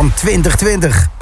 van 2020.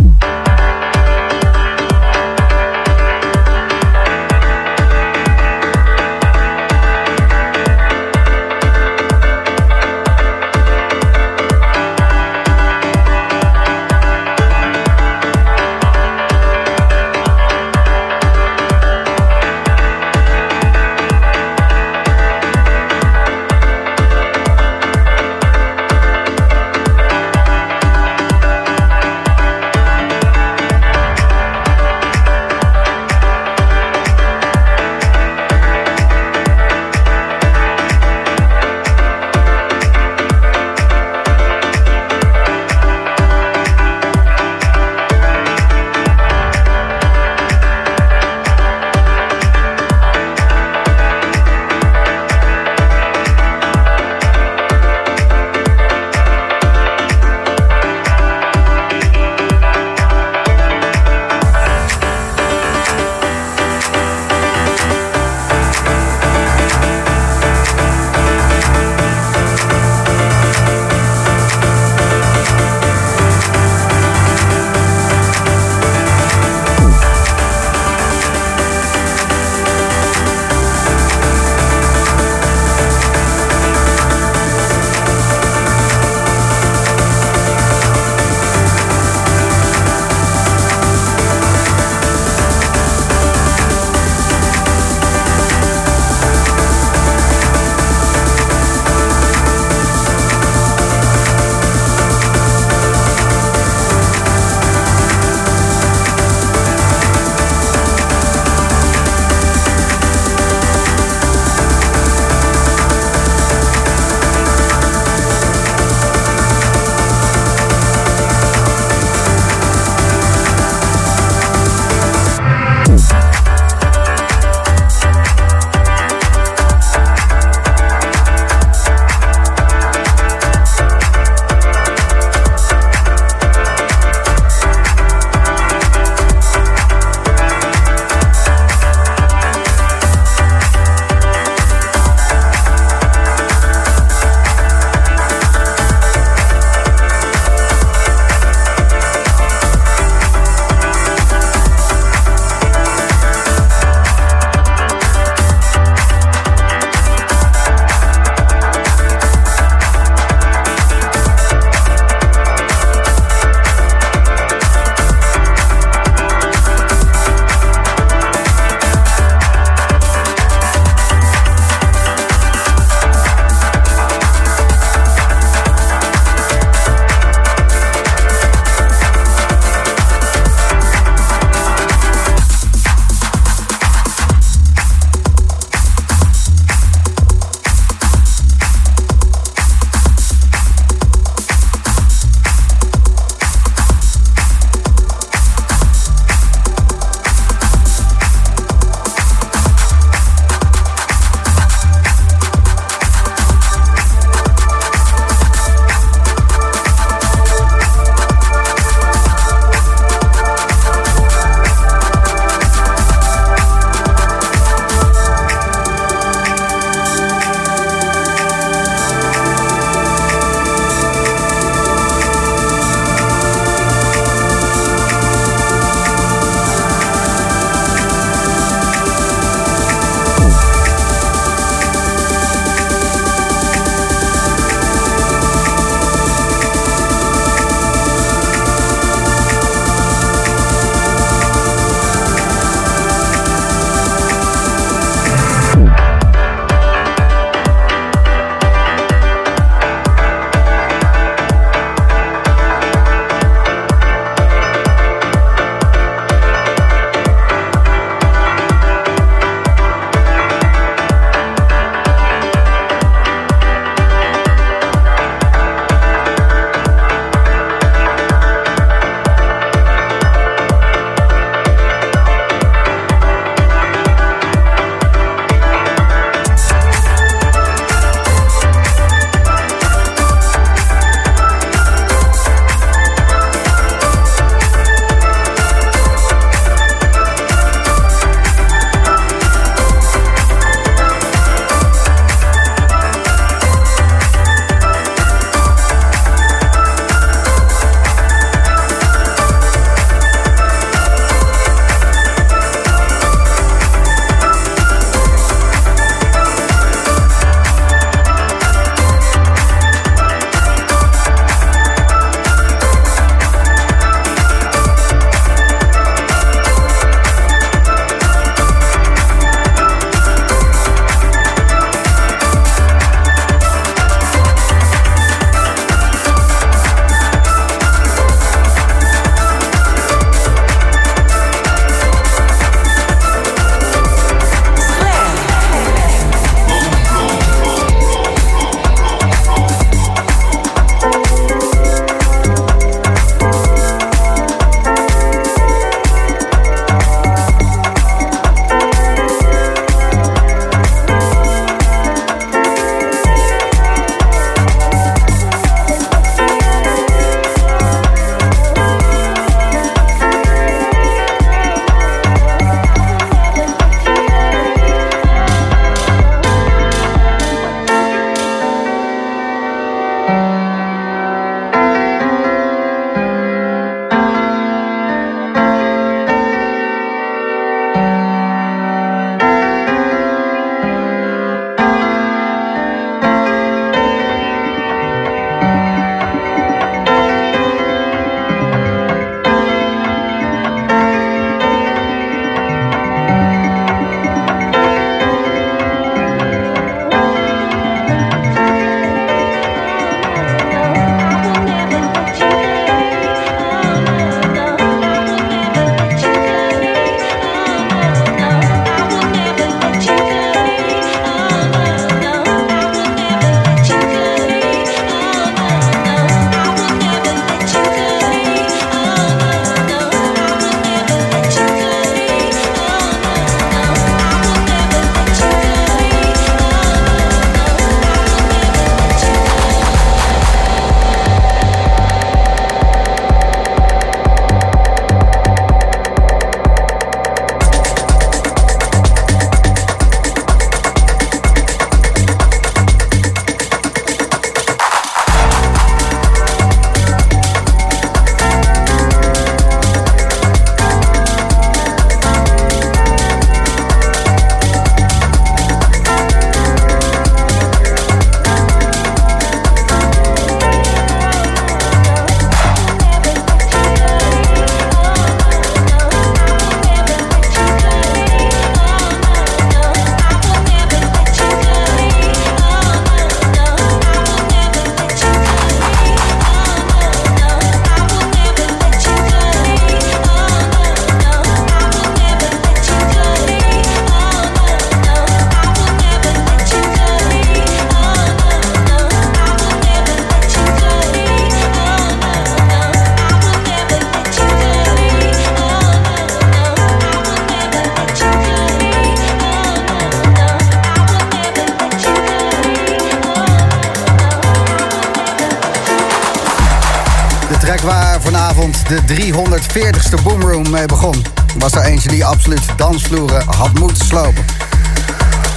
Die absoluut dansvloeren had moeten slopen.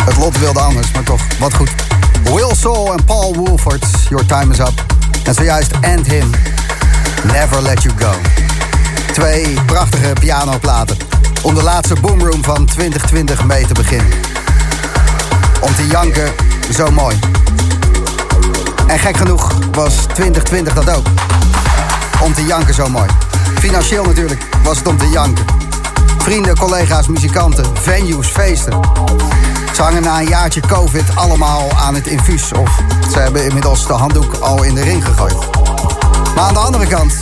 Het lot wilde anders, maar toch, wat goed. Will Soul en Paul Woolford, Your Time Is Up. En zojuist End Him, Never Let You Go. Twee prachtige pianoplaten om de laatste Boomroom van 2020 mee te beginnen. Om te janken, zo mooi. En gek genoeg was 2020 dat ook. Om te janken zo mooi. Financieel natuurlijk was het om te janken. Vrienden, collega's, muzikanten, venues, feesten. Ze hangen na een jaartje COVID allemaal aan het infuus. Of ze hebben inmiddels de handdoek al in de ring gegooid. Maar aan de andere kant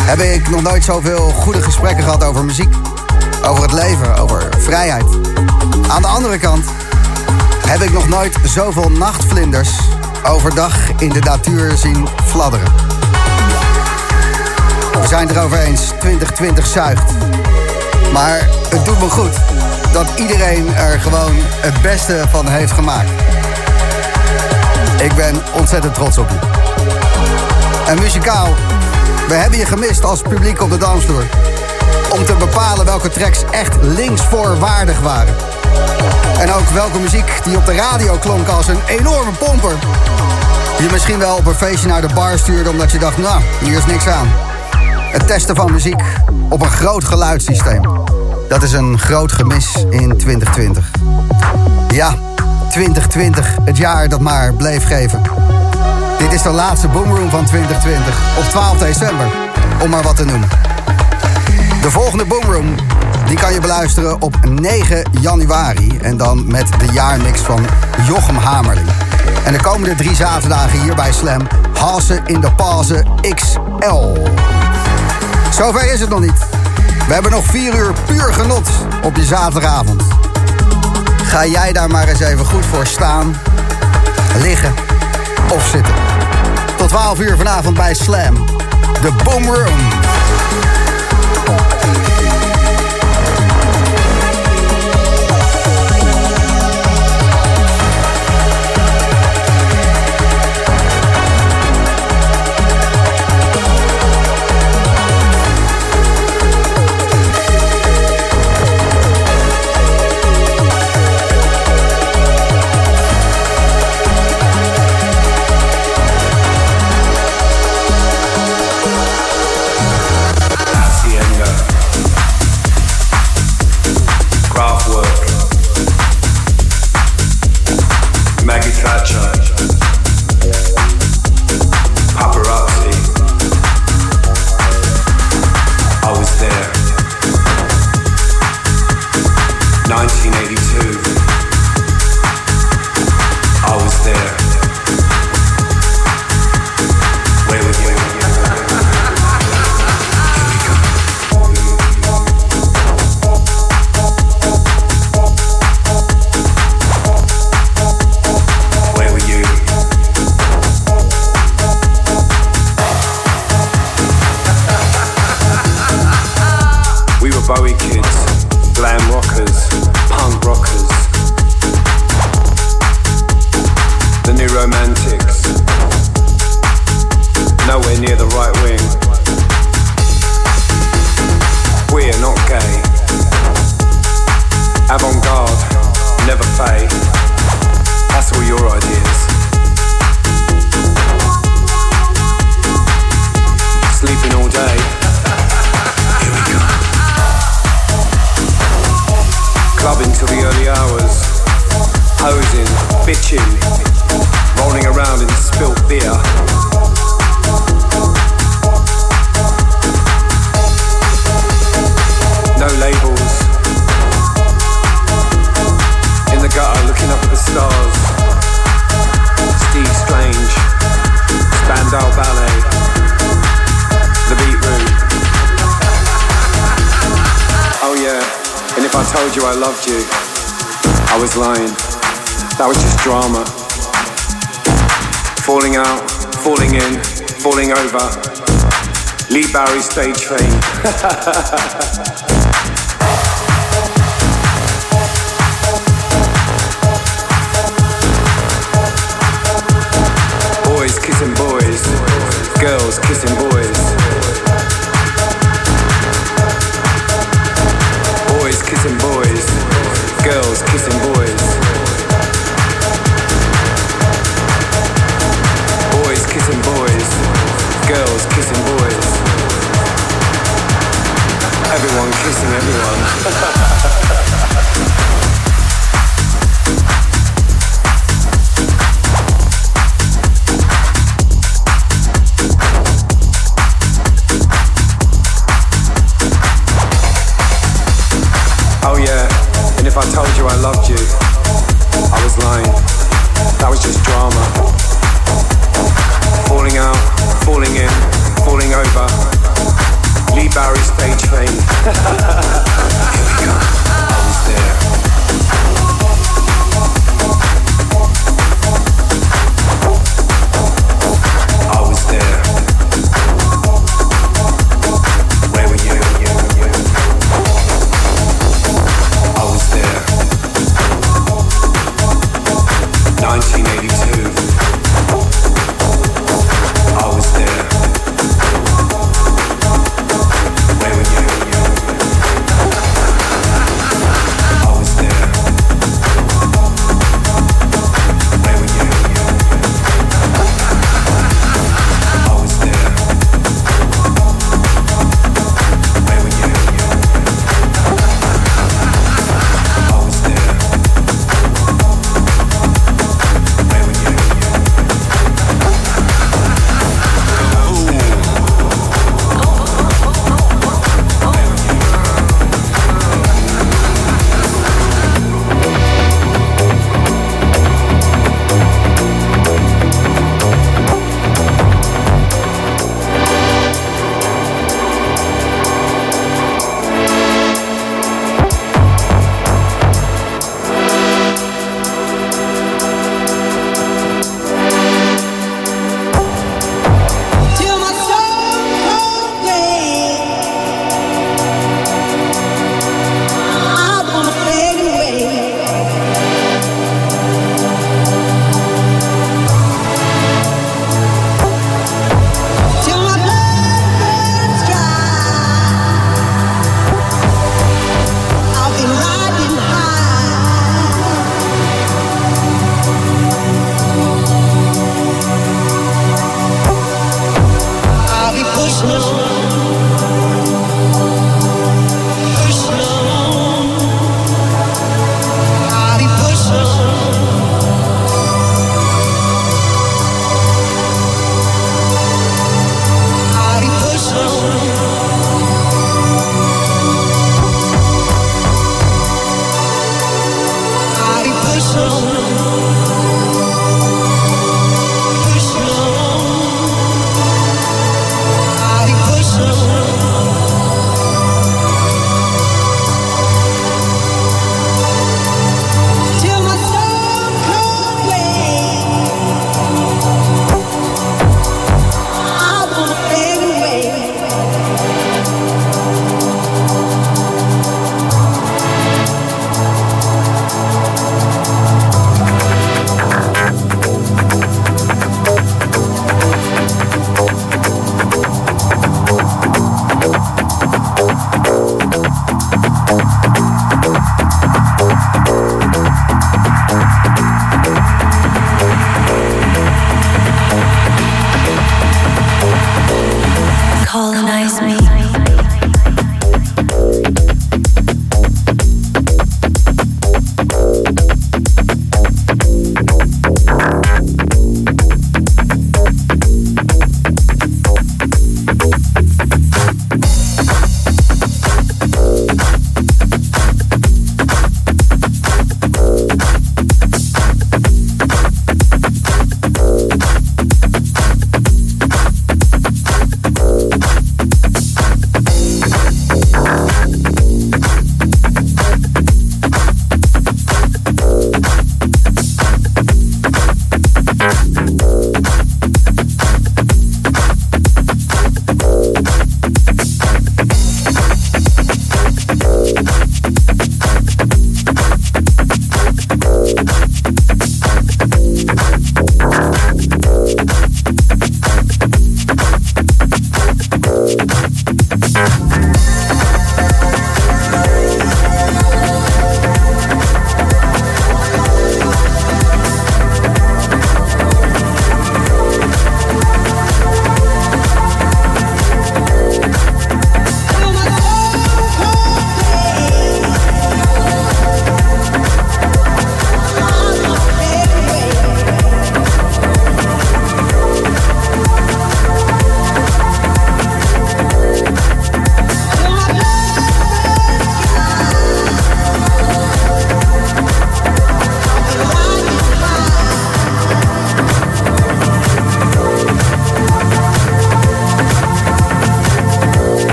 heb ik nog nooit zoveel goede gesprekken gehad over muziek. Over het leven, over vrijheid. Aan de andere kant heb ik nog nooit zoveel nachtvlinders overdag in de natuur zien fladderen. Zijn het erover eens, 2020 zuigt. Maar het doet me goed dat iedereen er gewoon het beste van heeft gemaakt. Ik ben ontzettend trots op je. En muzikaal, we hebben je gemist als publiek op de dansvloer. Om te bepalen welke tracks echt linksvoorwaardig waren. En ook welke muziek die op de radio klonk als een enorme pomper. Je misschien wel op een feestje naar de bar stuurde omdat je dacht, nou, hier is niks aan. Het testen van muziek op een groot geluidssysteem. Dat is een groot gemis in 2020. Ja, 2020, het jaar dat maar bleef geven. Dit is de laatste Boomroom van 2020 op 12 december, om maar wat te noemen. De volgende Boomroom die kan je beluisteren op 9 januari. En dan met de jaarmix van Jochem Hamerling. En de komende drie zaterdagen hier bij Slam... Hassen in de Paze XL. Zover is het nog niet. We hebben nog vier uur puur genot op je zaterdagavond. Ga jij daar maar eens even goed voor staan, liggen of zitten. Tot 12 uur vanavond bij Slam. De Boom Room. told you I loved you, I was lying. That was just drama. Falling out, falling in, falling over. Lee Barry stage fame. boys kissing boys, girls kissing boys.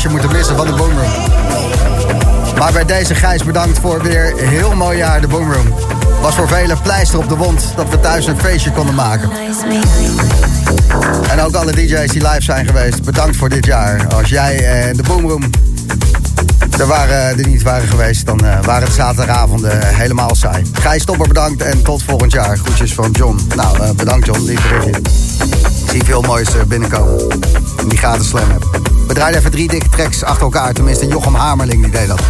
Feestje moeten missen van de Boomroom. Maar bij deze Gijs bedankt voor weer een heel mooi jaar de Boomroom. Was voor velen pleister op de wond dat we thuis een feestje konden maken. En ook alle DJ's die live zijn geweest, bedankt voor dit jaar. Als jij en de Boomroom er, waren, er niet waren geweest, dan uh, waren de zaterdagavonden helemaal saai. Gijs Stopper bedankt en tot volgend jaar. Groetjes van John. Nou, bedankt John, berichtje. Ik zie veel moois binnenkomen. Die gratis slam hebben. We draaien even drie dikke tracks achter elkaar. Tenminste, Jochem Hamerling die deed dat.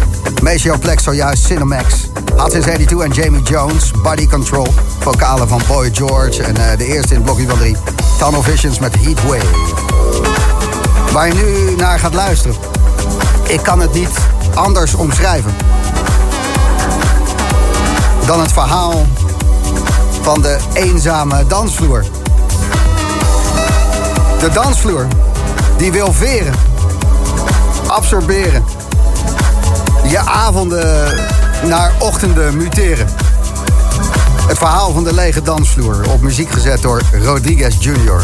Maceo Plex zojuist Cinemax. Hot 82 en Jamie Jones. Body Control. Vocalen van Boy George. En uh, de eerste in het blokje van drie. Tunnel Visions met Heatwave. Waar je nu naar gaat luisteren. Ik kan het niet anders omschrijven. Dan het verhaal van de eenzame dansvloer. De dansvloer die wil veren, absorberen, je avonden naar ochtenden muteren. Het verhaal van de lege dansvloer, op muziek gezet door Rodriguez Jr.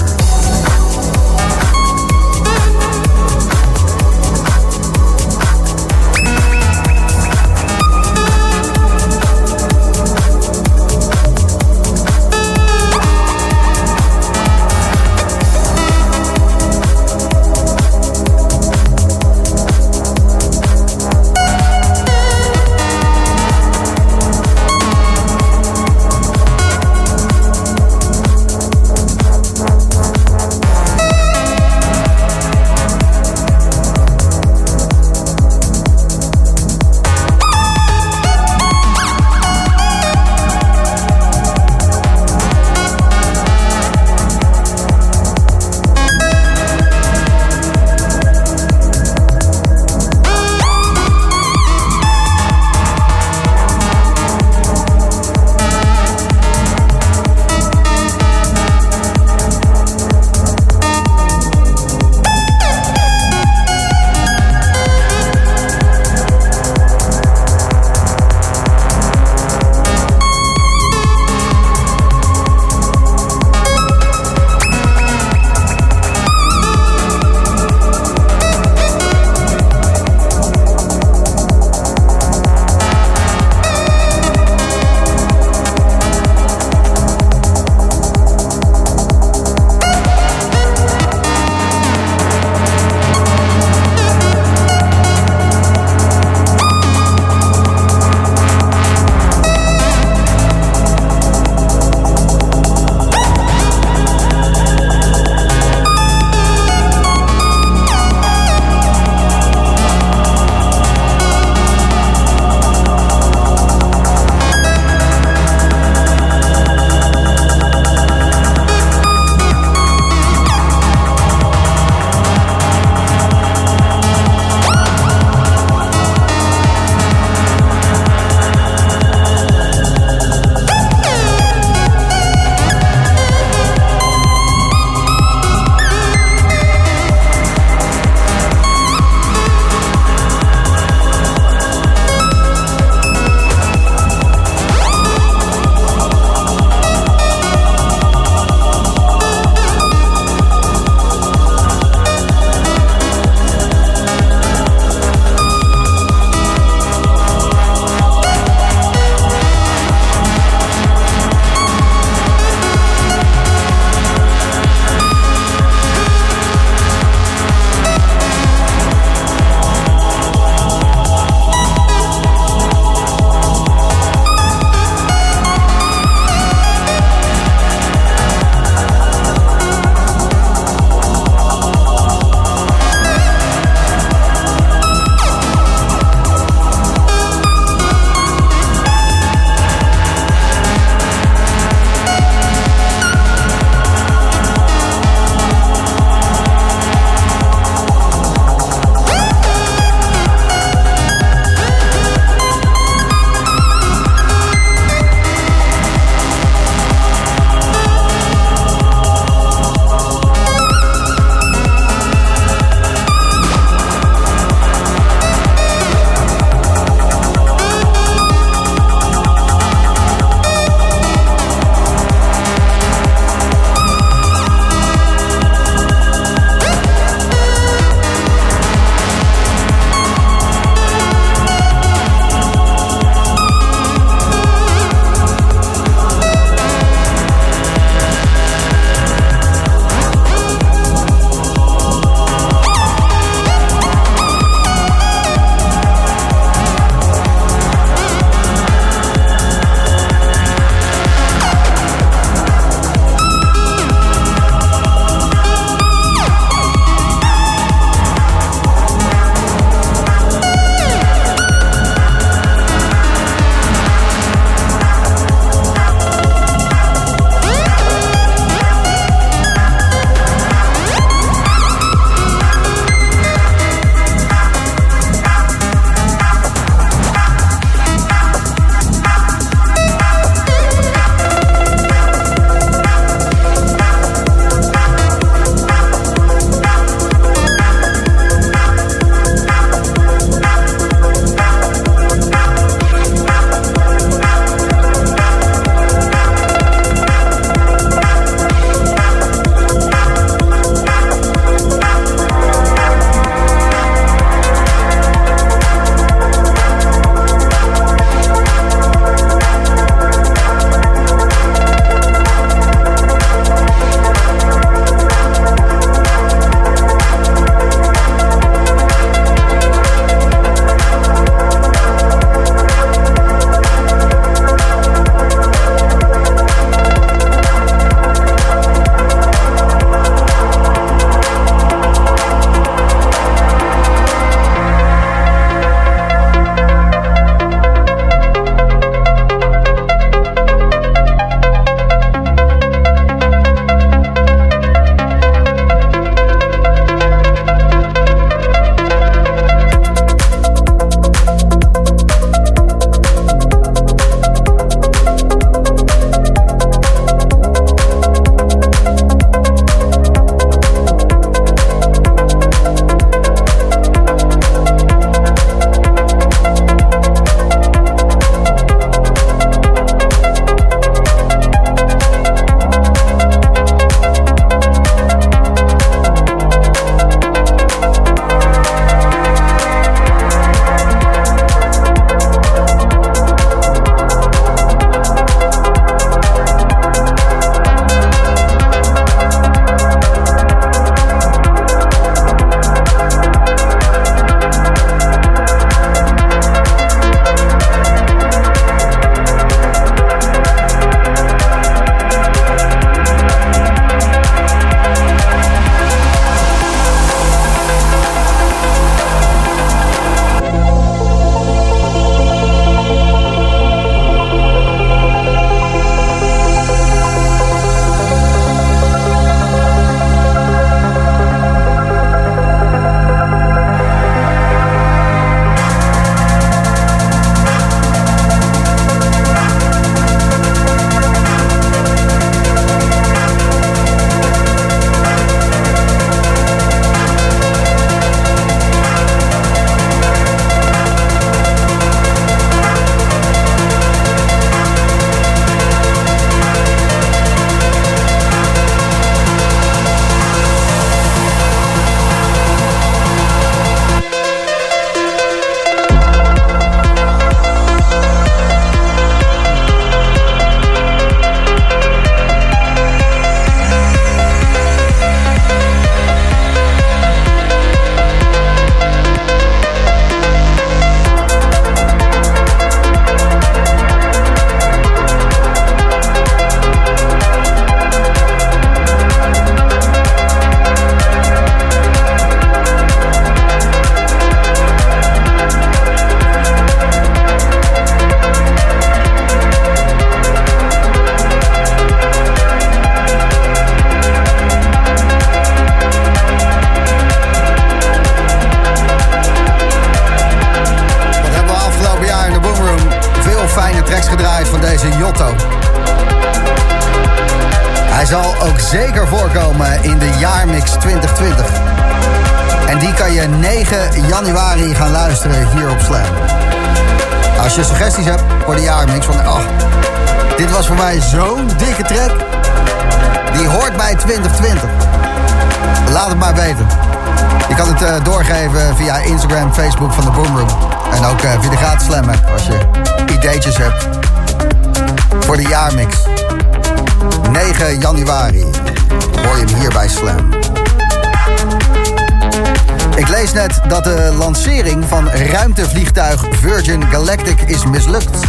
Ik lees net dat de lancering van ruimtevliegtuig Virgin Galactic is mislukt.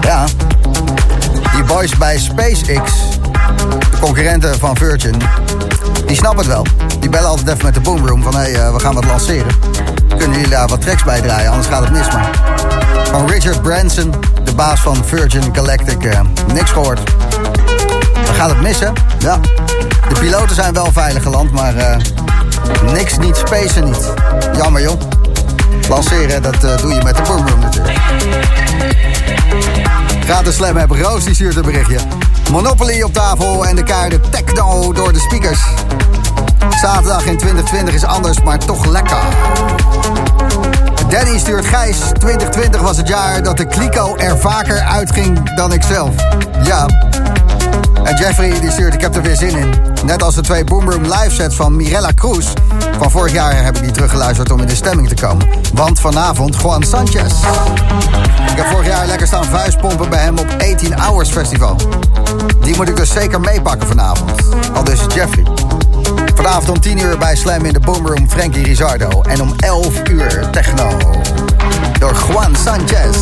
Ja, die boys bij SpaceX, de concurrenten van Virgin, die snappen het wel. Die bellen altijd even met de boomroom van... hé, hey, uh, we gaan wat lanceren. Kunnen jullie daar wat tracks bij draaien, anders gaat het mis maar. Van Richard Branson, de baas van Virgin Galactic, uh, niks gehoord. Gaat het missen, ja. De piloten zijn wel veilig geland, maar uh, niks niet, spacen niet. Jammer joh. Lanceren, dat doe je met de boomroom natuurlijk. Gratis slam hebben. Roos die stuurt een berichtje. Monopoly op tafel en de kaarten techno door de speakers. Zaterdag in 2020 is anders, maar toch lekker. Danny stuurt Gijs. 2020 was het jaar dat de kliko er vaker uitging dan ik zelf. Ja. En Jeffrey die stuurt, ik heb er weer zin in. Net als de twee Boomroom live sets van Mirella Cruz. Van vorig jaar heb ik die teruggeluisterd om in de stemming te komen. Want vanavond Juan Sanchez. Ik heb vorig jaar lekker staan vuistpompen bij hem op 18 Hours Festival. Die moet ik dus zeker meepakken vanavond. Al dus Jeffrey. Vanavond om 10 uur bij Slam in de Boomroom Frankie Rizardo. En om 11 uur techno. Door Juan Sanchez.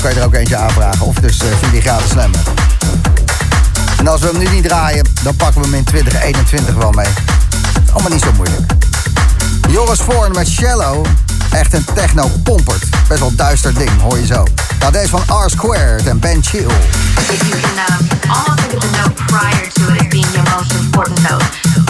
Kan je er ook eentje aanvragen. Of dus uh, via die gratis En als we hem nu niet draaien, dan pakken we hem in 2021 wel mee. Allemaal niet zo moeilijk. Joris Voorn met Shallow. Echt een techno-pompert. Best wel duister ding, hoor je zo. Nou, deze van R Squared en Ben Chill. Um, prior to it being important.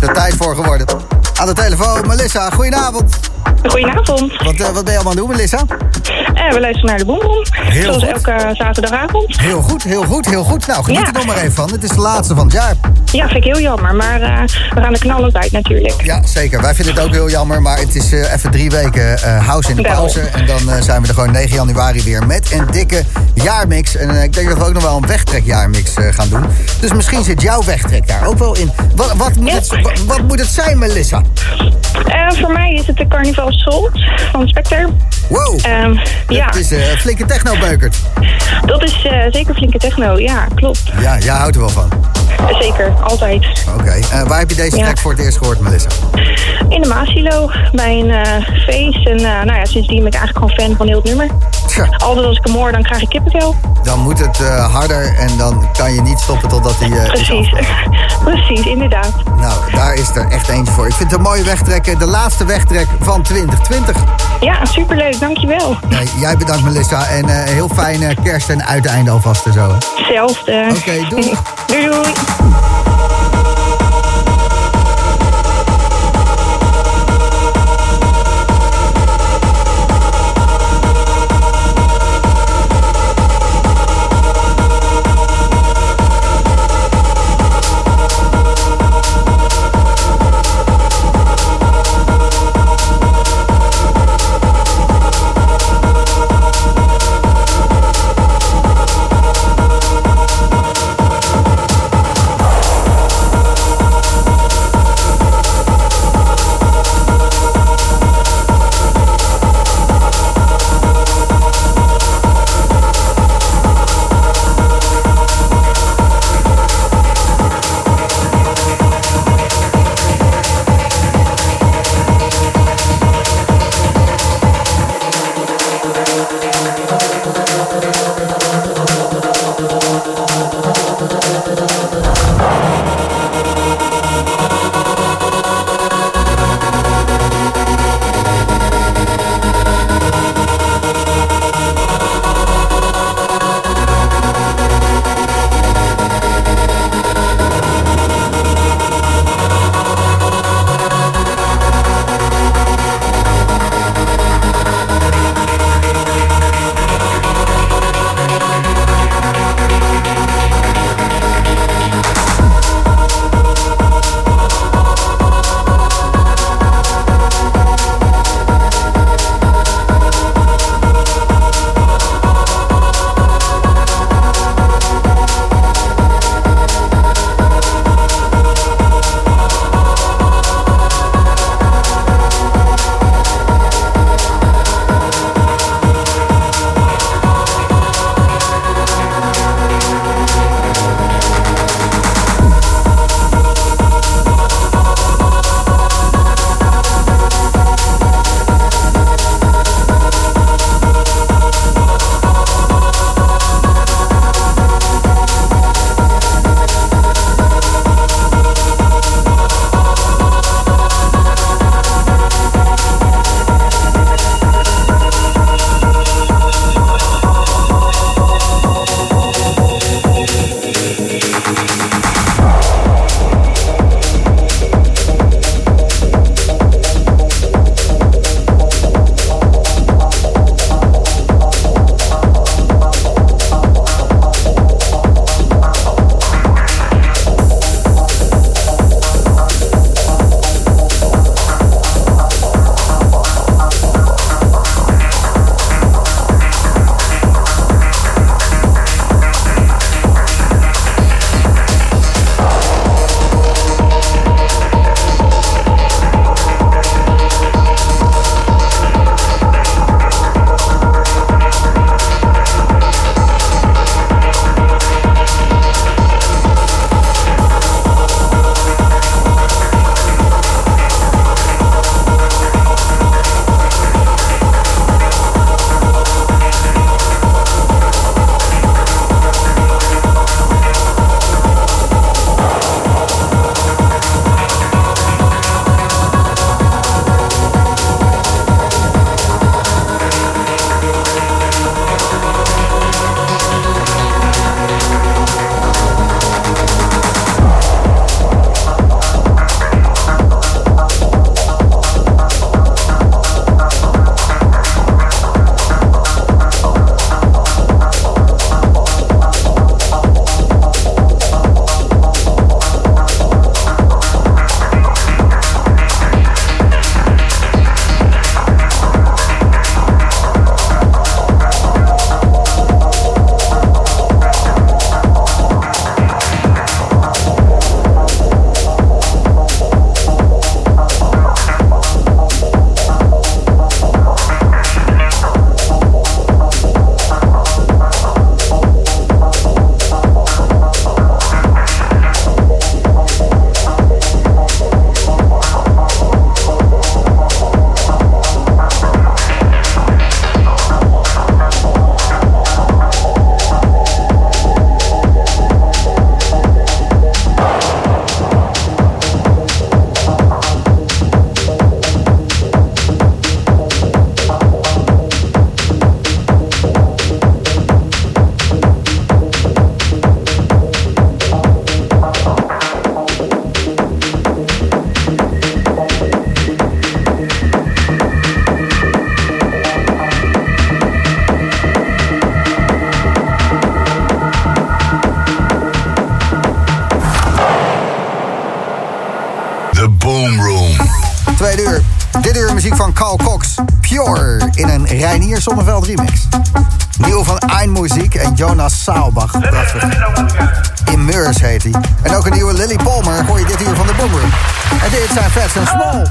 Er tijd voor geworden. Aan de telefoon, Melissa, goedenavond. Goedenavond. Wat, eh, wat ben je allemaal aan het doen, Melissa? Eh, we luisteren naar de. Heel Zoals goed. elke zaterdagavond. Heel goed, heel goed, heel goed. Nou, geniet Ja. er nog maar even van. Het is de laatste van het jaar. Ja, vind ik heel jammer. Maar eh, we gaan de knallen uit natuurlijk. Ja, zeker. Wij vinden het ook heel jammer, maar het is even drie weken house in de pauze. En dan zijn we er gewoon 9 januari weer met een dikke jaarmix. En ik denk dat we ook nog wel een wegtrekjaarmix gaan doen. Dus misschien zit jouw wegtrek daar ook wel in. Wat, wat, moet, Ja. het, wat, wat moet het zijn, Melissa? Voor mij is het de Soul van Spectre. Wow, Ehm, ja, het is eh, flinke techno-beukert. dat is eh, zeker flinke techno. Ja, klopt. Ja, jij houdt er wel van. Zeker, altijd. Oké, eh, waar heb je deze Ja. track voor het eerst gehoord, Melissa? In de Maasilo, bij een feest. En nou ja, sindsdien ben ik eigenlijk gewoon fan van heel het nummer. Tja, Altijd als ik hem hoor, dan krijg ik kippenvel. dan moet het harder en dan kan je niet stoppen totdat hij Precies. Precies, inderdaad. Nou, daar is er echt eentje voor. Ik vind het een mooie wegtrek. De laatste wegtrek van 2020. Ja, superleuk. Dankjewel. Nee, jij bedankt Melissa. En eh, heel fijne kerst en uiteinde alvast en zo. hè. Hetzelfde. Oké, doei. doei doei. Reinier Zonneveld remix. Nieuw van Eindmuziek en Jonas Saalbach. Immers heet hij. En ook een nieuwe Lily Palmer hoor je dit uur van de Boomroom. En dit zijn Fats en Small.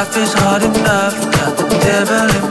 Life is hard enough. Got the devil in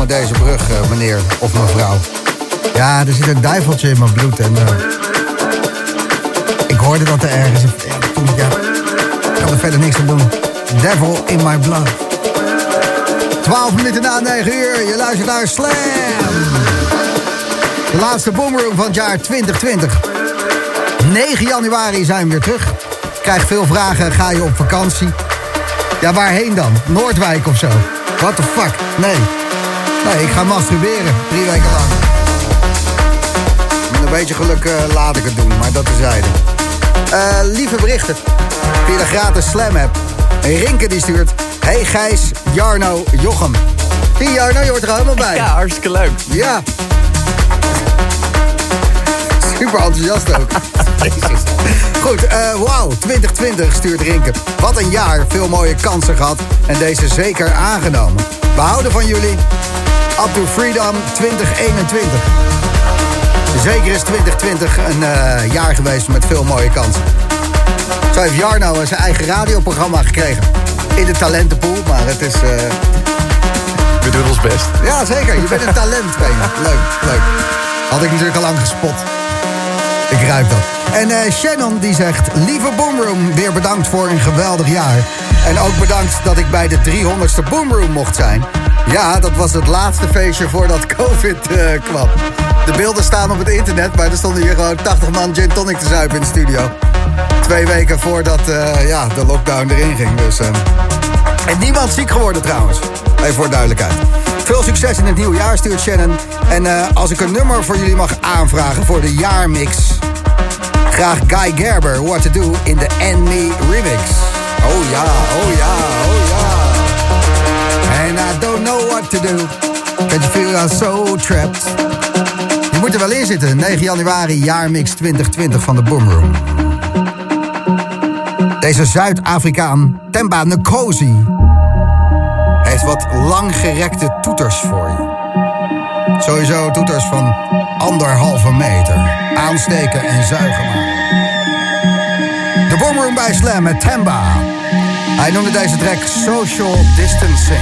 onder deze brug, eh, meneer of mevrouw? Ja, er zit een duiveltje in mijn bloed en... eh, ik hoorde dat er ergens... Ik kan er verder niks aan doen. Devil in My Blood. 12 minuten na 9 uur, je luistert naar Slam. De laatste boomroom van het jaar 2020. 9 januari zijn we weer terug. Krijg veel vragen, ga je op vakantie? Ja, waarheen dan? Noordwijk of zo? What the fuck? Nee. Nee, ik ga masturberen. Drie weken lang. Met een beetje geluk eh, laat ik het doen, maar dat terzijde. Eh lieve berichten. Via de gratis Slam app. Rinke die stuurt. Hey Gijs, Jarno, Jochem. Zie Jarno, je hoort er helemaal bij. Ja, hartstikke leuk. Ja. Super enthousiast ook. Goed, eh wauw, 2020 stuurt Rinke. Wat een jaar, veel mooie kansen gehad en deze zeker aangenomen. We houden van jullie. Up to Freedom 2021. Zeker is 2020 een eh, jaar geweest met veel mooie kansen. Zo heeft Jarno zijn eigen radioprogramma gekregen. In de talentenpool, maar het is... eh, We doen ons best. ja, zeker. Je bent een talent, ben je. Leuk, leuk. Had ik natuurlijk al lang gespot. Ik ruik dat. En eh, Shannon die zegt... Lieve Boomroom, weer bedankt voor een geweldig jaar. En ook bedankt dat ik bij de 300ste Boomroom mocht zijn. Ja, dat was het laatste feestje voordat COVID eh, kwam. De beelden staan op het internet, maar er stonden hier gewoon 80 man gin tonic te zuipen in de studio. Twee weken voordat eh, ja, de lockdown erin ging. Dus, eh, en niemand ziek geworden trouwens. Even voor duidelijkheid. Veel succes in het nieuwe jaar, stuurt Shannon. En als ik een nummer voor jullie mag aanvragen voor de jaarmix... graag Guy Gerber, What to Do in de And Me remix. Oh ja, oh ja, oh ja. I don't know what to do. Can you feel I'm so trapped? Je moet er wel in zitten. 9 januari, jaarmix 2020 van de Boomroom. Deze Zuid-Afrikaan, Temba Nkosi, heeft wat langgerekte toeters voor je. Sowieso toeters van anderhalve meter. Aansteken en zuigen maar. De Boomroom bij Slam met Temba. Hij noemde deze track Social Distancing.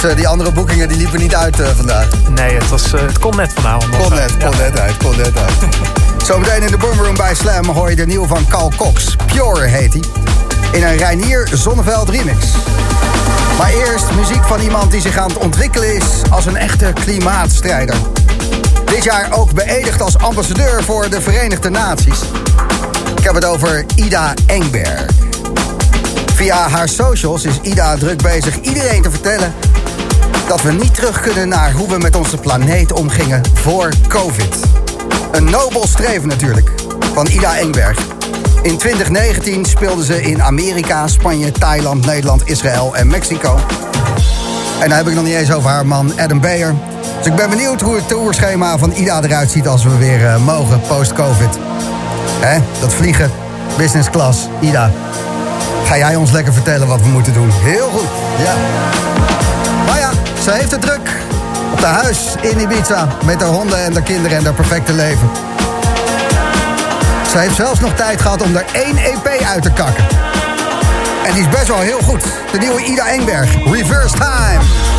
Dus eh, die andere boekingen die liepen niet uit eh, vandaag. Nee, het, was, eh, het kon net vanavond. Kon net, kon net uit, kon net uit. Zometeen in de boomroom bij Slam hoor je de nieuwe van Carl Cox. Pure heet hij. In een Reinier Zonneveld remix. Maar eerst muziek van iemand die zich aan het ontwikkelen is als een echte klimaatstrijder. Dit jaar ook beëdigd als ambassadeur voor de Verenigde Naties. Ik heb het over Ida Engberg. Via haar socials is Ida druk bezig iedereen te vertellen dat we niet terug kunnen naar hoe we met onze planeet omgingen voor COVID. Een nobel streven natuurlijk, van Ida Engberg. In 2019 speelde ze in Amerika, Spanje, Thailand, Nederland, Israël en Mexico. En dan heb ik nog niet eens over haar man Adam Beyer. Dus ik ben benieuwd hoe het tourschema van Ida eruit ziet als we weer eh, mogen post-COVID. Hè, dat vliegen, business class, Ida. Ga jij ons lekker vertellen wat we moeten doen? Heel goed, ja. Ze heeft het druk. Op de huis in Ibiza. Met haar honden en haar kinderen en haar perfecte leven. Ze heeft zelfs nog tijd gehad om er één EP uit te kakken. En die is best wel heel goed. De nieuwe Ida Engberg. Reverse Time.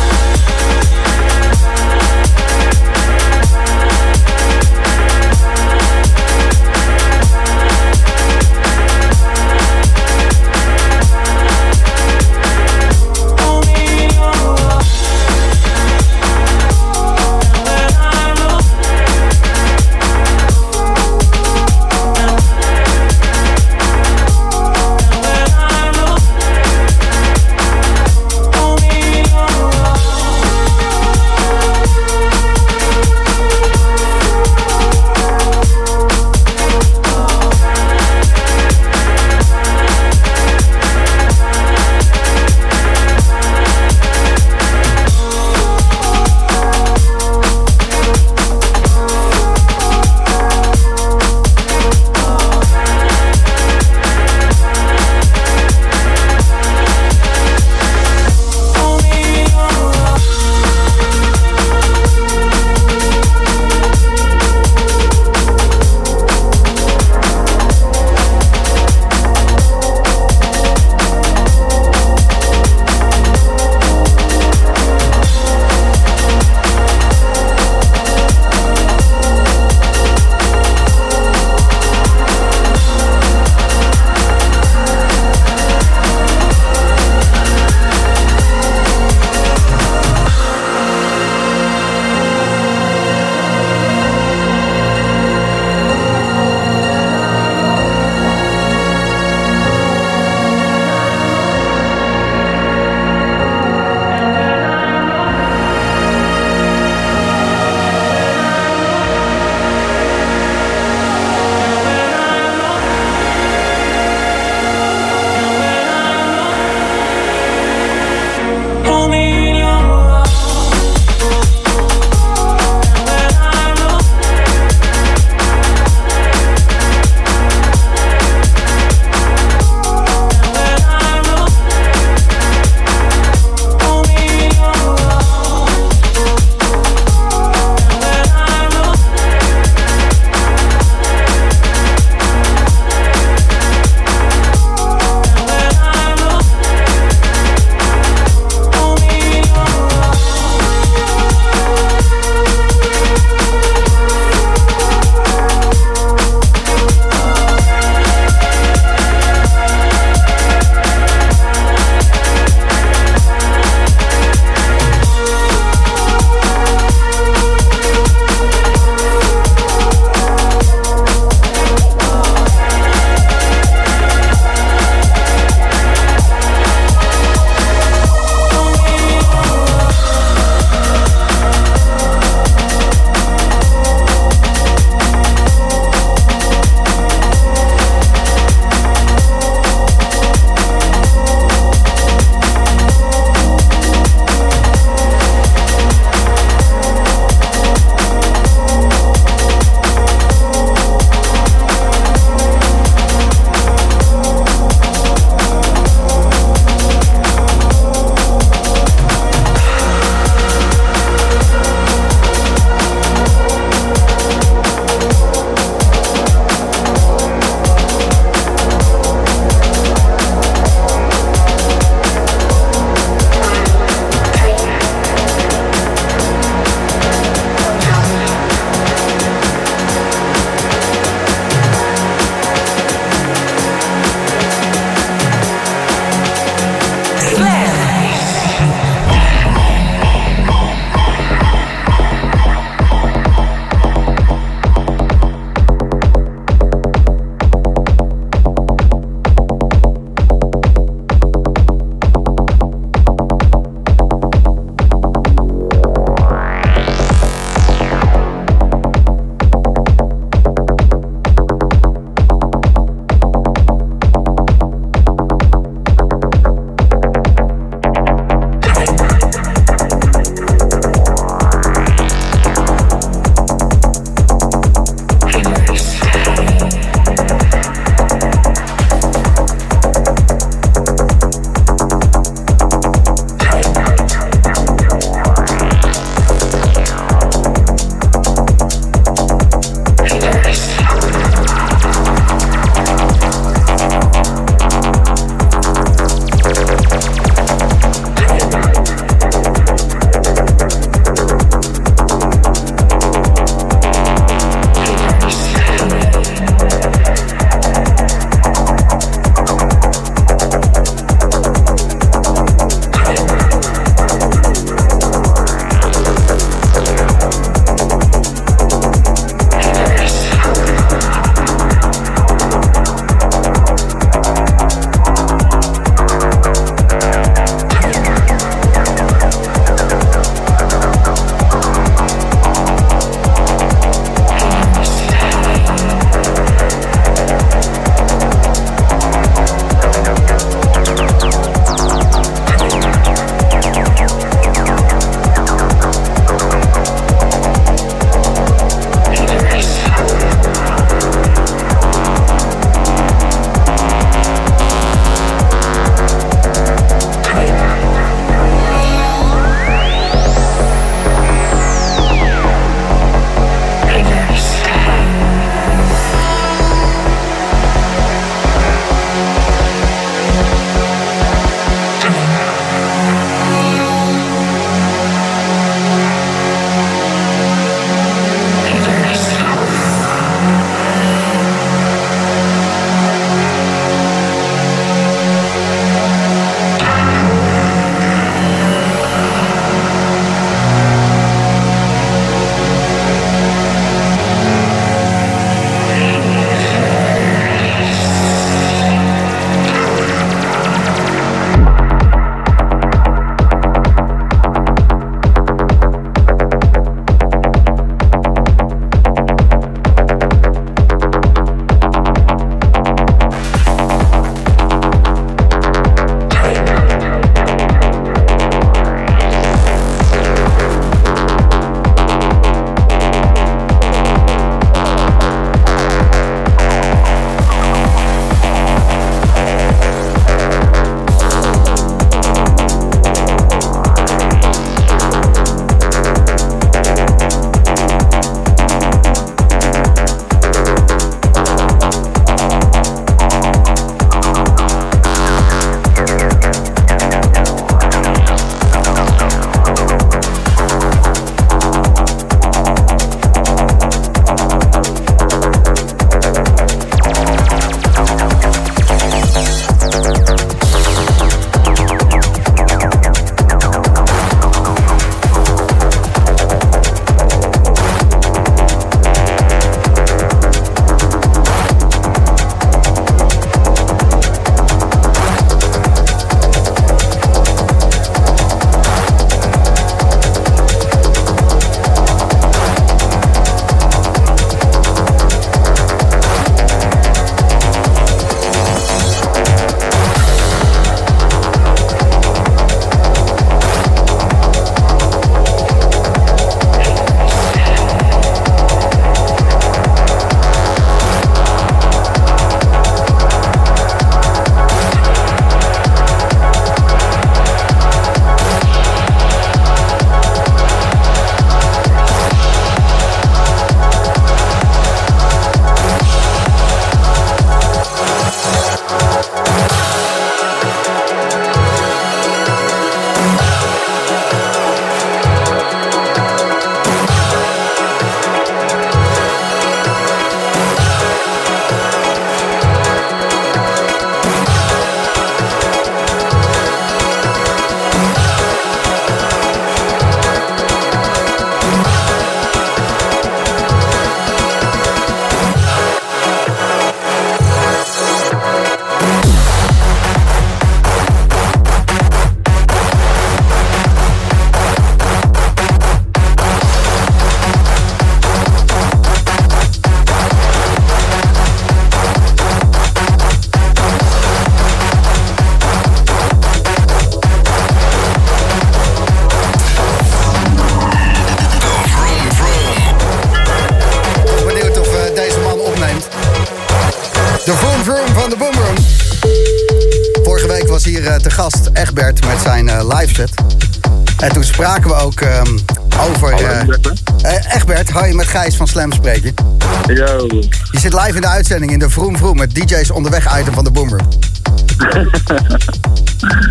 Yo. Je zit live in de uitzending in de Vroom Vroom, het DJ's onderweg item van de Boomer.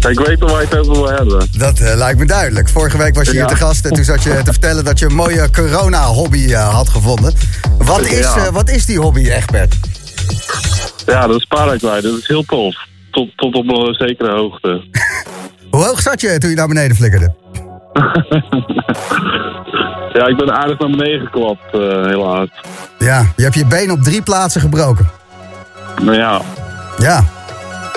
Ik weet al waar je het over wil hebben. Dat eh, lijkt me duidelijk. Vorige week was je hier te gast en toen zat je te vertellen dat je een mooie corona-hobby eh, had gevonden. Wat is, Ja. eh, wat is die hobby, Egbert? Ja, dat is paragliden. Dat is heel tof. Tot, tot op een zekere hoogte. Hoe hoog zat je toen je naar beneden flikkerde? Ja, ik ben aardig naar beneden geklapt, helaas. Ja, je hebt je been op drie plaatsen gebroken. Nou ja, Ja,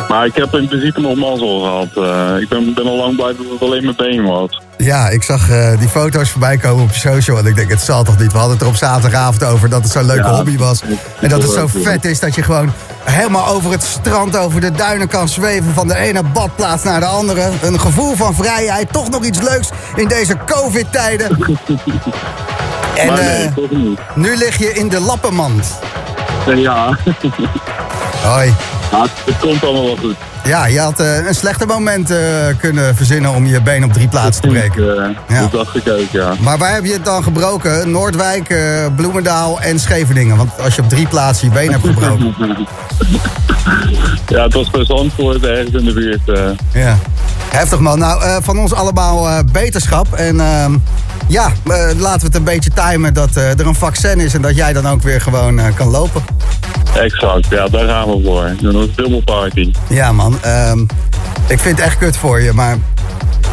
maar ik heb in principe nog mazzel gehad. Eh, ik ben, ben al lang blij dat het alleen mijn been was. ja ik zag eh, die foto's voorbij komen op je social en ik denk, het zal toch niet? We hadden het er op zaterdagavond over dat het zo'n leuke Ja. hobby was. En dat het zo vet is dat je gewoon helemaal over het strand, over de duinen kan zweven... van de ene badplaats naar de andere. Een gevoel van vrijheid, toch nog iets leuks in deze covid-tijden. En maar nee, eh, toch niet. nu lig je in de lappenmand. Nee, ja, Hoi. Het, komt allemaal wel goed. Ja, je had eh, een slechter moment eh, kunnen verzinnen om je been op drie plaatsen te breken. Eh, Ja. Dat dacht ik ook, ja. Maar waar heb je het dan gebroken? Noordwijk, Bloemendaal en Scheveningen. Want als je op drie plaatsen je been hebt gebroken. Ja, het was bij Zandvoort ergens in de buurt. Ja. Heftig man. Nou, van ons allemaal beterschap. En ehm, ja, laten we het een beetje timen dat er een vaccin is... en dat jij dan ook weer gewoon kan lopen. Exact, ja, daar gaan we voor. Dan een dubbelparty. Ja man, ehm, ik vind het echt kut voor je, maar...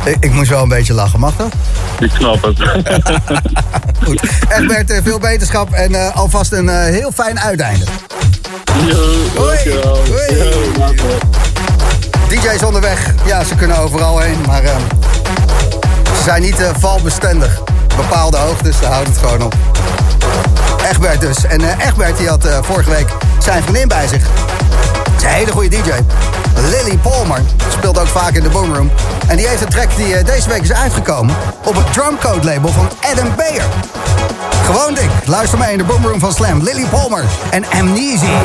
Ik, ik moest wel een beetje lachen, mag dat? Ik snap het. Goed. Egbert, eh, veel beterschap en eh, alvast een eh, heel fijn uiteinde. Yo, Hoi. dankjewel. Hoi. Yo. DJ's onderweg, ja, ze kunnen overal heen, maar ehm, ze zijn niet valbestendig. Bepaalde hoogtes, daar houdt het gewoon op. Egbert dus. En Egbert die had vorige week zijn vriendin bij zich. Het is een hele goede DJ. Lily Palmer speelt ook vaak in de Boomroom. En die heeft een track die eh, deze week is uitgekomen op het drumcode label van Adam Bayer. Gewoon dik. Luister mee in de Boomroom van Slam. Lily Palmer en Amnesia.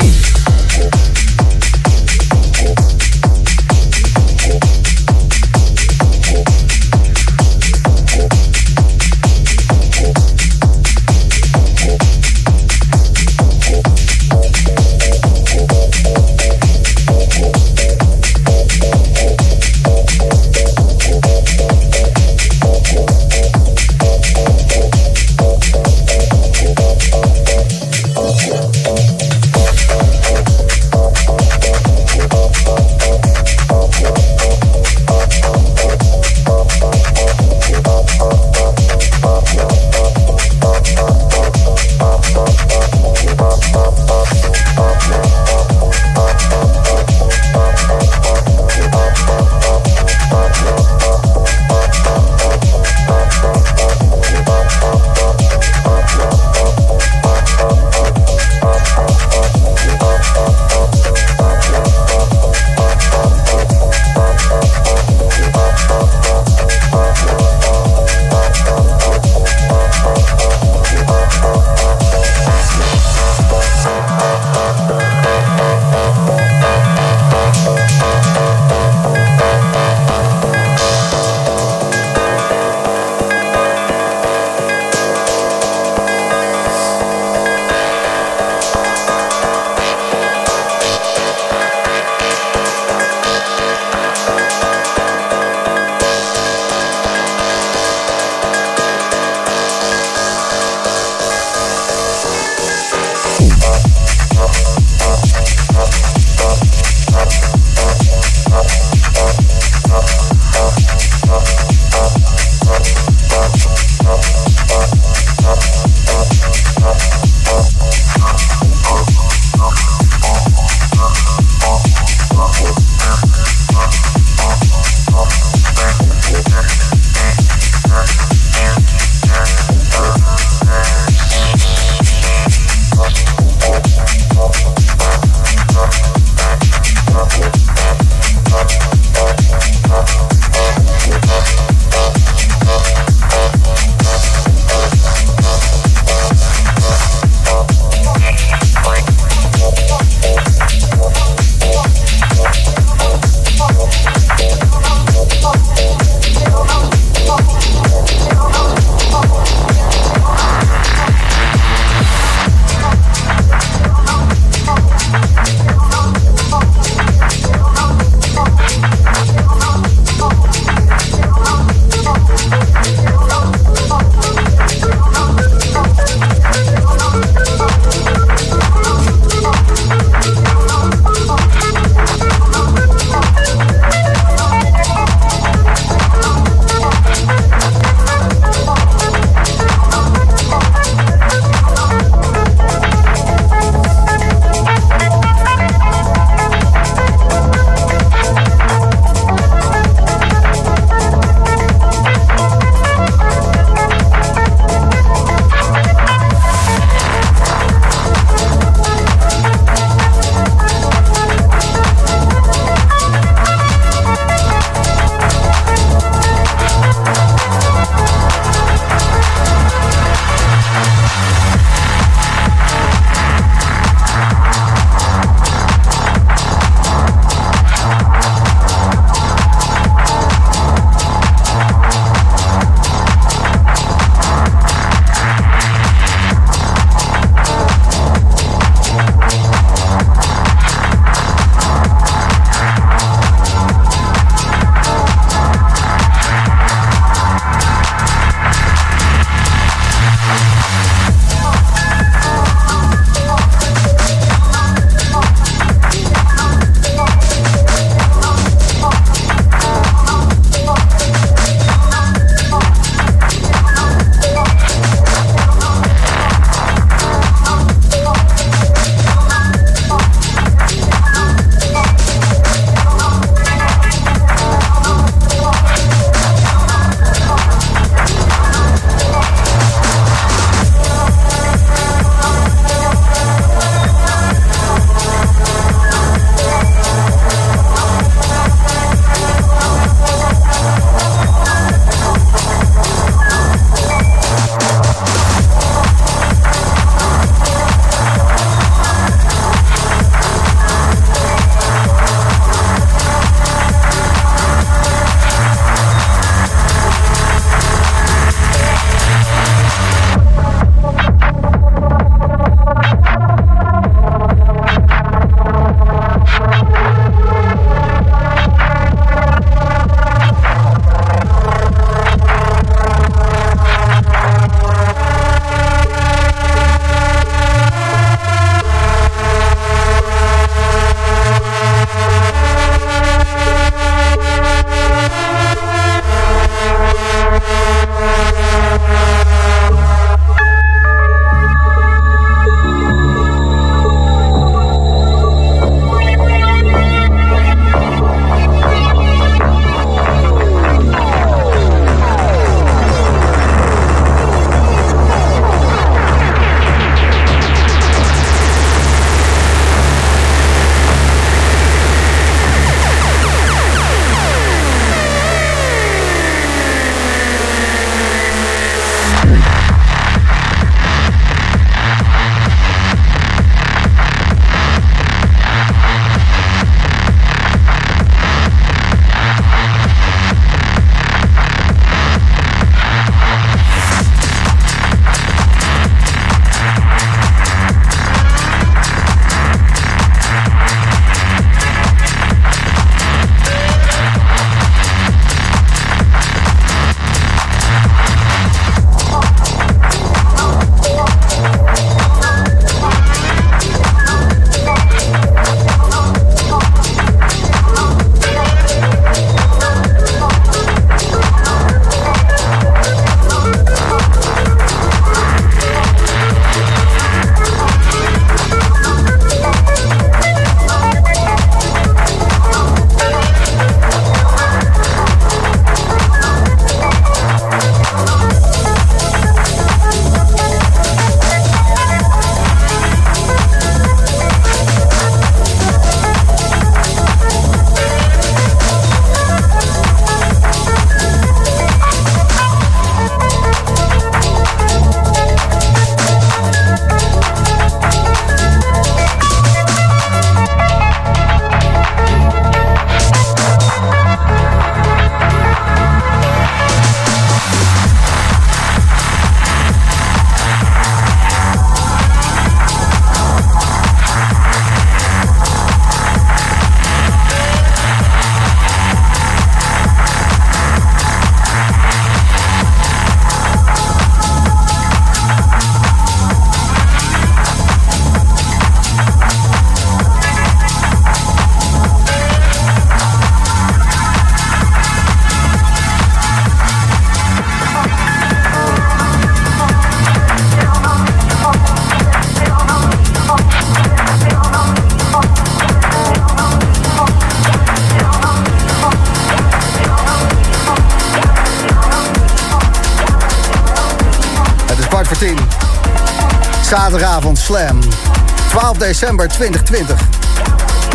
12 december 2020.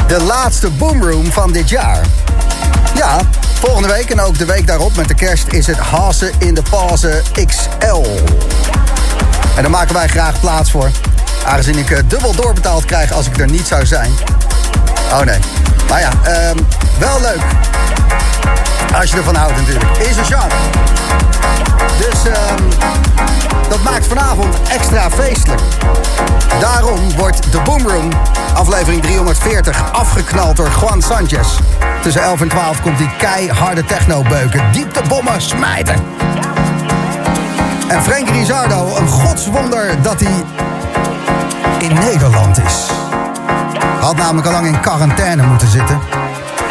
De laatste boomroom van dit jaar. Ja, volgende week en ook de week daarop met de kerst is het Hazen in de Pauze XL. En daar maken wij graag plaats voor. Aangezien ik eh, dubbel doorbetaald krijg als ik er niet zou zijn. Oh nee. Maar ja, ehm, wel leuk. Als je ervan houdt natuurlijk. Is een genre. Dus ehm, dat maakt vanavond extra feestelijk. Daarom wordt de Boomroom, aflevering 340, afgeknald door Juan Sanchez. Tussen 11 en 12 komt die keiharde techno-beuken, dieptebommen smijten. En Frank Rizardo, een godswonder dat hij in Nederland is. Had namelijk al lang in quarantaine moeten zitten.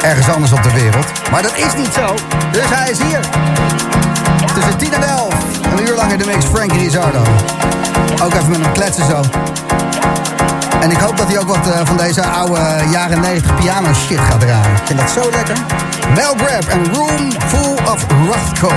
Ergens anders op de wereld. Maar dat is niet zo. Dus hij is hier. Tussen 10 en 11. Een uur lang in de mix Frank Rizardo. Ook even met hem kletsen zo. En ik hoop dat hij ook wat eh, van deze oude jaren 90 piano shit gaat draaien. Ik vind dat zo lekker. Mel Grab en Room Full of Rothko.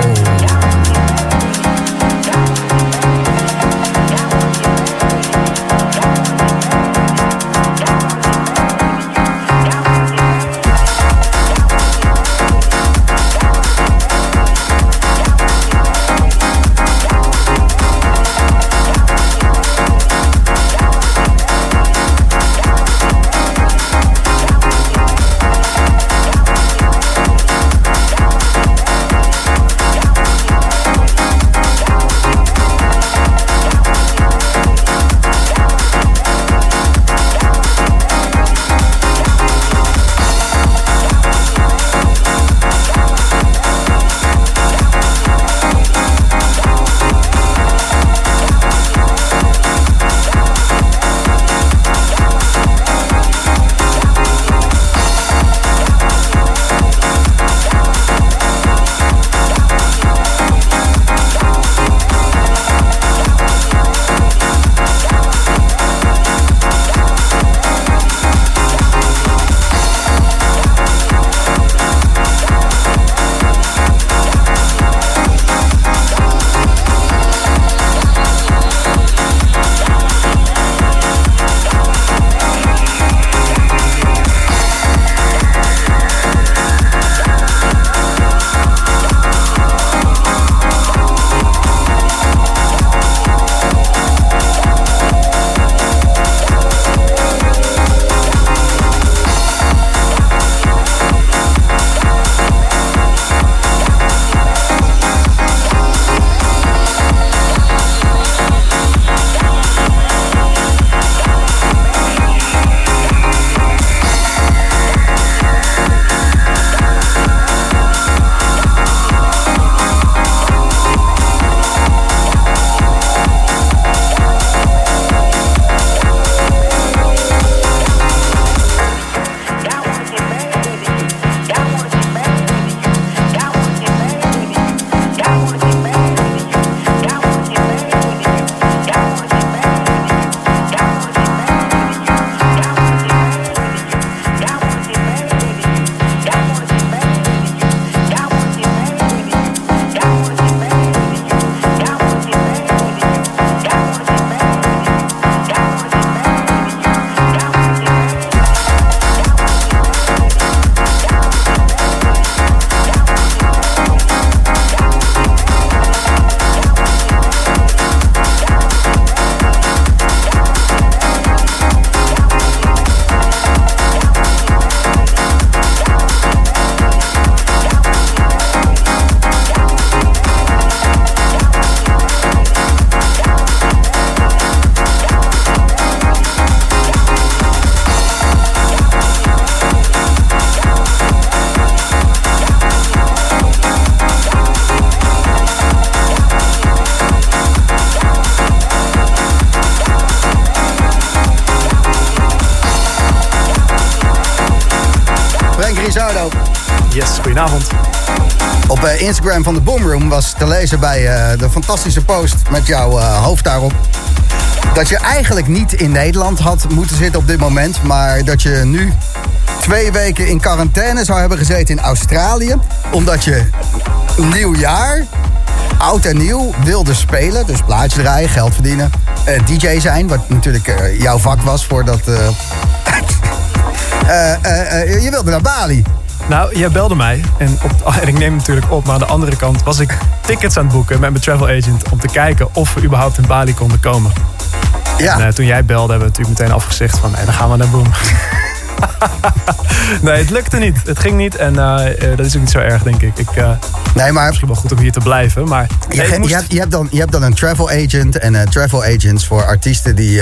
Instagram van de Boomroom was te lezen bij eh, de fantastische post met jouw eh, hoofd daarop. Dat je eigenlijk niet in Nederland had moeten zitten op dit moment. Maar dat je nu twee weken in quarantaine zou hebben gezeten in Australië. Omdat je nieuwjaar oud en nieuw wilde spelen. Dus plaatjes draaien, geld verdienen. eh, DJ zijn, wat natuurlijk jouw vak was voordat... je wilde naar Bali. Nou, jij belde mij en, op, en ik neem natuurlijk op. Maar aan de andere kant was ik tickets aan het boeken met mijn travel agent... om te kijken of we überhaupt in Bali konden komen. Ja. En eh, toen jij belde hebben we natuurlijk meteen afgezegd van... nee, dan gaan we naar Boom. nee, het lukte niet. Het ging niet en eh, eh, dat is ook niet zo erg, denk ik. ik eh, Nee, maar misschien wel goed om hier te blijven, maar... Je, nee, je hebt, je, hebt dan, je hebt dan een travel agent. En travel agents voor artiesten die,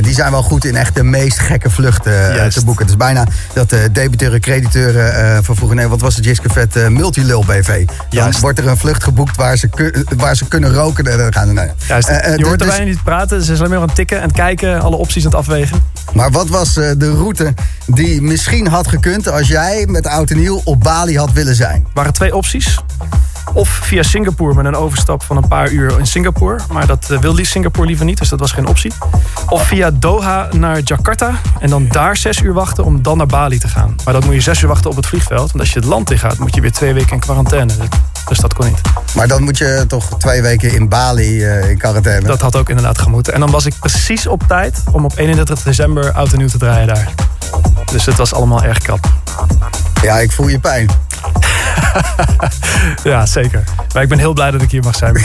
die zijn wel goed in echt de meest gekke vluchten te boeken. Het is bijna dat de debiteuren, crediteuren van vroeger, nee, wat was het, Jiske Vet eh, Multilul BV. Dan Juist. wordt er een vlucht geboekt waar ze, waar ze kunnen roken. En dan gaan ze, nou, ja. Juist, je hoort er dus- bijna niet praten. Ze zijn alleen maar aan het tikken en kijken, alle opties aan het afwegen. Maar wat was de route die misschien had gekund als jij met oud en nieuw op Bali had willen zijn? Er waren twee opties. Of via Singapore met een overstap van een paar uur in Singapore. Maar dat eh, wilde Singapore liever niet, dus dat was geen optie. Of via Doha naar Jakarta en dan daar zes uur wachten om dan naar Bali te gaan. Maar dan moet je zes uur wachten op het vliegveld. Want als je het land in gaat, moet je weer twee weken in quarantaine. Dus dat kon niet. Maar dan moet je toch twee weken in Bali eh, in quarantaine. Dat had ook inderdaad gemoeten. En dan was ik precies op tijd om op 31 december oud en nieuw te draaien daar. Dus het was allemaal erg krap. Ja, ik voel je pijn. Ja, zeker. Maar ik ben heel blij dat ik hier mag zijn.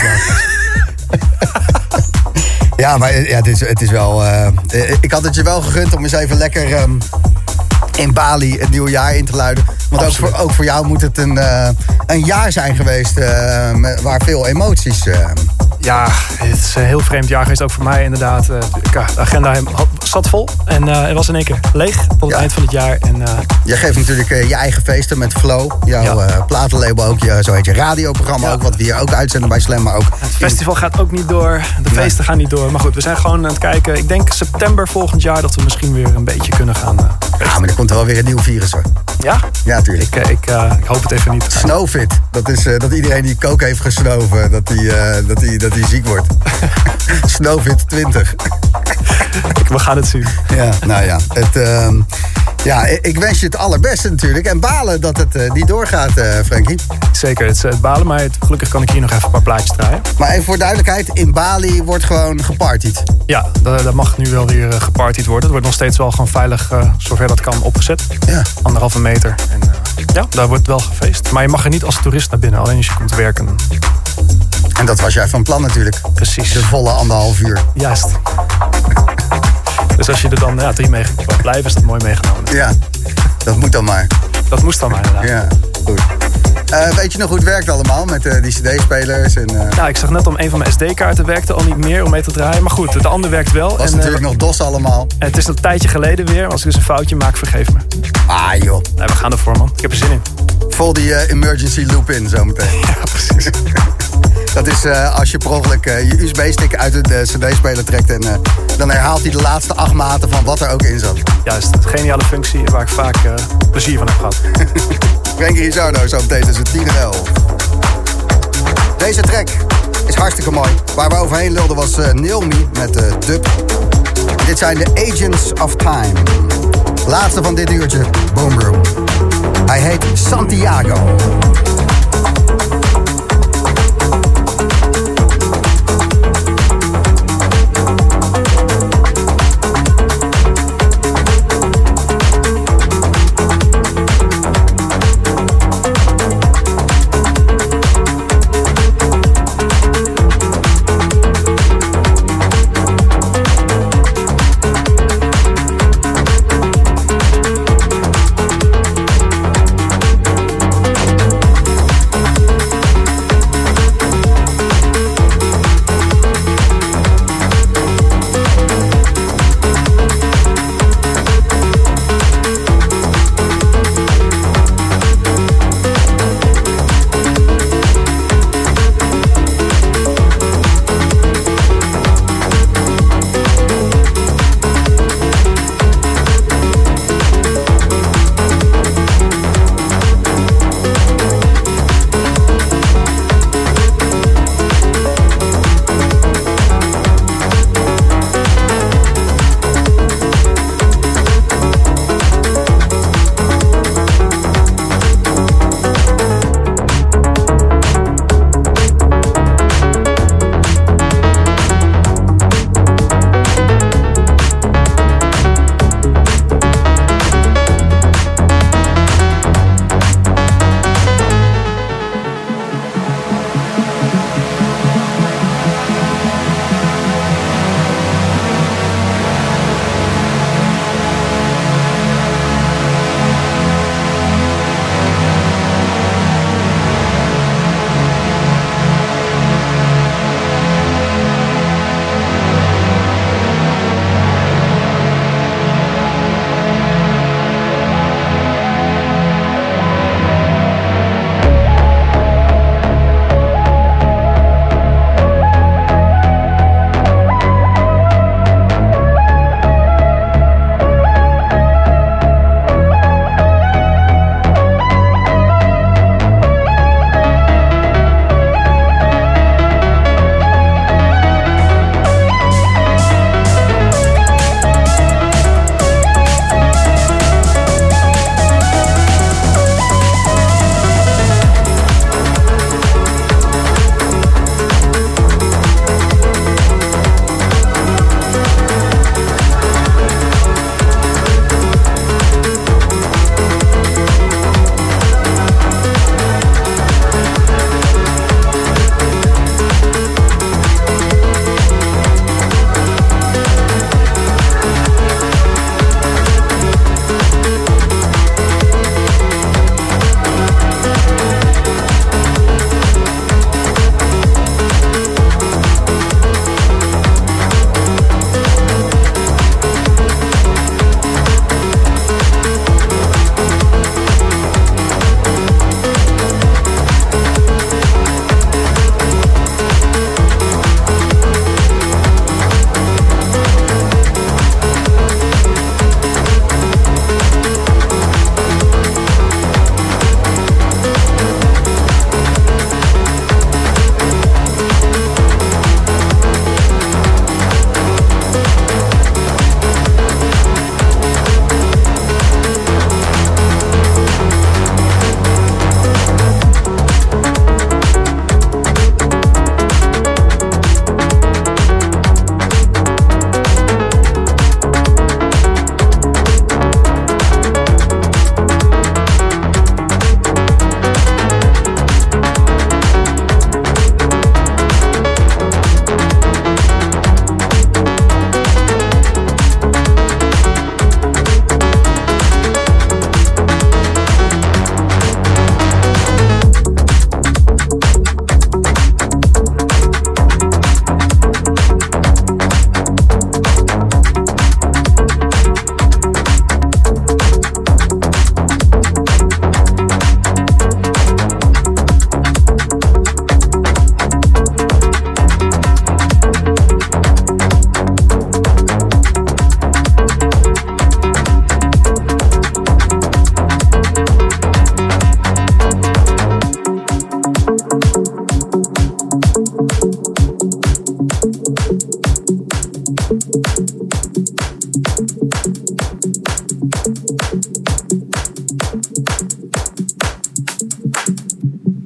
Ja, maar eh, ja, het, is, het is wel. eh, eh, ik had het je wel gegund om eens even lekker ehm, in Bali het nieuwe jaar in te luiden. Want ook voor, ook voor jou moet het een, een jaar zijn geweest met- waar veel emoties. Ja, het is een heel vreemd jaar geweest, ook voor mij inderdaad. De agenda zat vol en eh het was in één keer leeg tot het Ja. eind van het jaar. En eh, je geeft natuurlijk eh, je eigen feesten met Flow. Jouw Ja. platenlabel ook. Je, zo heet je radioprogramma Ja. ook. Wat we hier ook uitzenden bij Slam. Maar ook het festival gaat ook niet door, de feesten gaan niet door. Maar goed, we zijn gewoon aan het kijken. Ik denk september volgend jaar dat we misschien weer een beetje kunnen gaan. Ja, maar er komt wel weer een nieuw virus hoor. Ja, Ja, natuurlijk. ik, eh, ik, eh, ik hoop het even niet. Snowfit. Dat is eh, dat iedereen die kook heeft gesnoven, dat die, dat die, dat die ziek wordt. Snowfit 20. Ik- we gaan het zien. Ja, nou ja. Het, ehm, ja, ik wens je het allerbeste natuurlijk. En balen dat het eh, niet doorgaat, eh Frankie. Zeker, het is eh, het balen, maar het- gelukkig kan ik hier nog even een paar plaatjes draaien. Maar even voor duidelijkheid, in Bali wordt gewoon gepartied. Ja, dat, dat mag nu wel weer gepartied worden. Het wordt nog steeds wel gewoon veilig, zover dat kan, opgezet. Ja. Anderhalve meter. En ja, daar wordt wel gefeest. Maar je mag er niet als toerist naar binnen, alleen als je komt werken. En dat was jij van plan natuurlijk. Precies. De volle anderhalf uur. Juist. Dus als je er dan ja, drie mee wil blijven, is dat mooi meegenomen. Ja, dat moet dan maar. Dat moest dan maar inderdaad. Ja, goed. Eh, weet je nog hoe het werkt allemaal met eh, die cd-spelers? En, eh, Ja, ik zag net om een van mijn SD-kaarten werkte al niet meer om mee te draaien. Maar goed, de andere werkt wel. was en, natuurlijk nog DOS allemaal. en het is een tijdje geleden weer. Als ik dus een foutje maak, vergeef me. Ah joh, Nee, we gaan ervoor, man. Ik heb er zin in. vol die emergency loop in zometeen. Ja, precies. Dat is eh, als je per ongeluk eh, je USB-stick uit de eh, cd-speler trekt... en dan herhaalt hij de laatste acht maten van wat er ook in zat. Juist, een geniale functie waar ik vaak plezier van heb gehad. Frankie Rizardo zo meteen tussen 10 en 11. Deze track is hartstikke mooi. Waar we overheen lulden was Naomi met dub. Dit zijn de Agents of Time. Laatste van dit uurtje, Boom Room. Hij heet Santiago.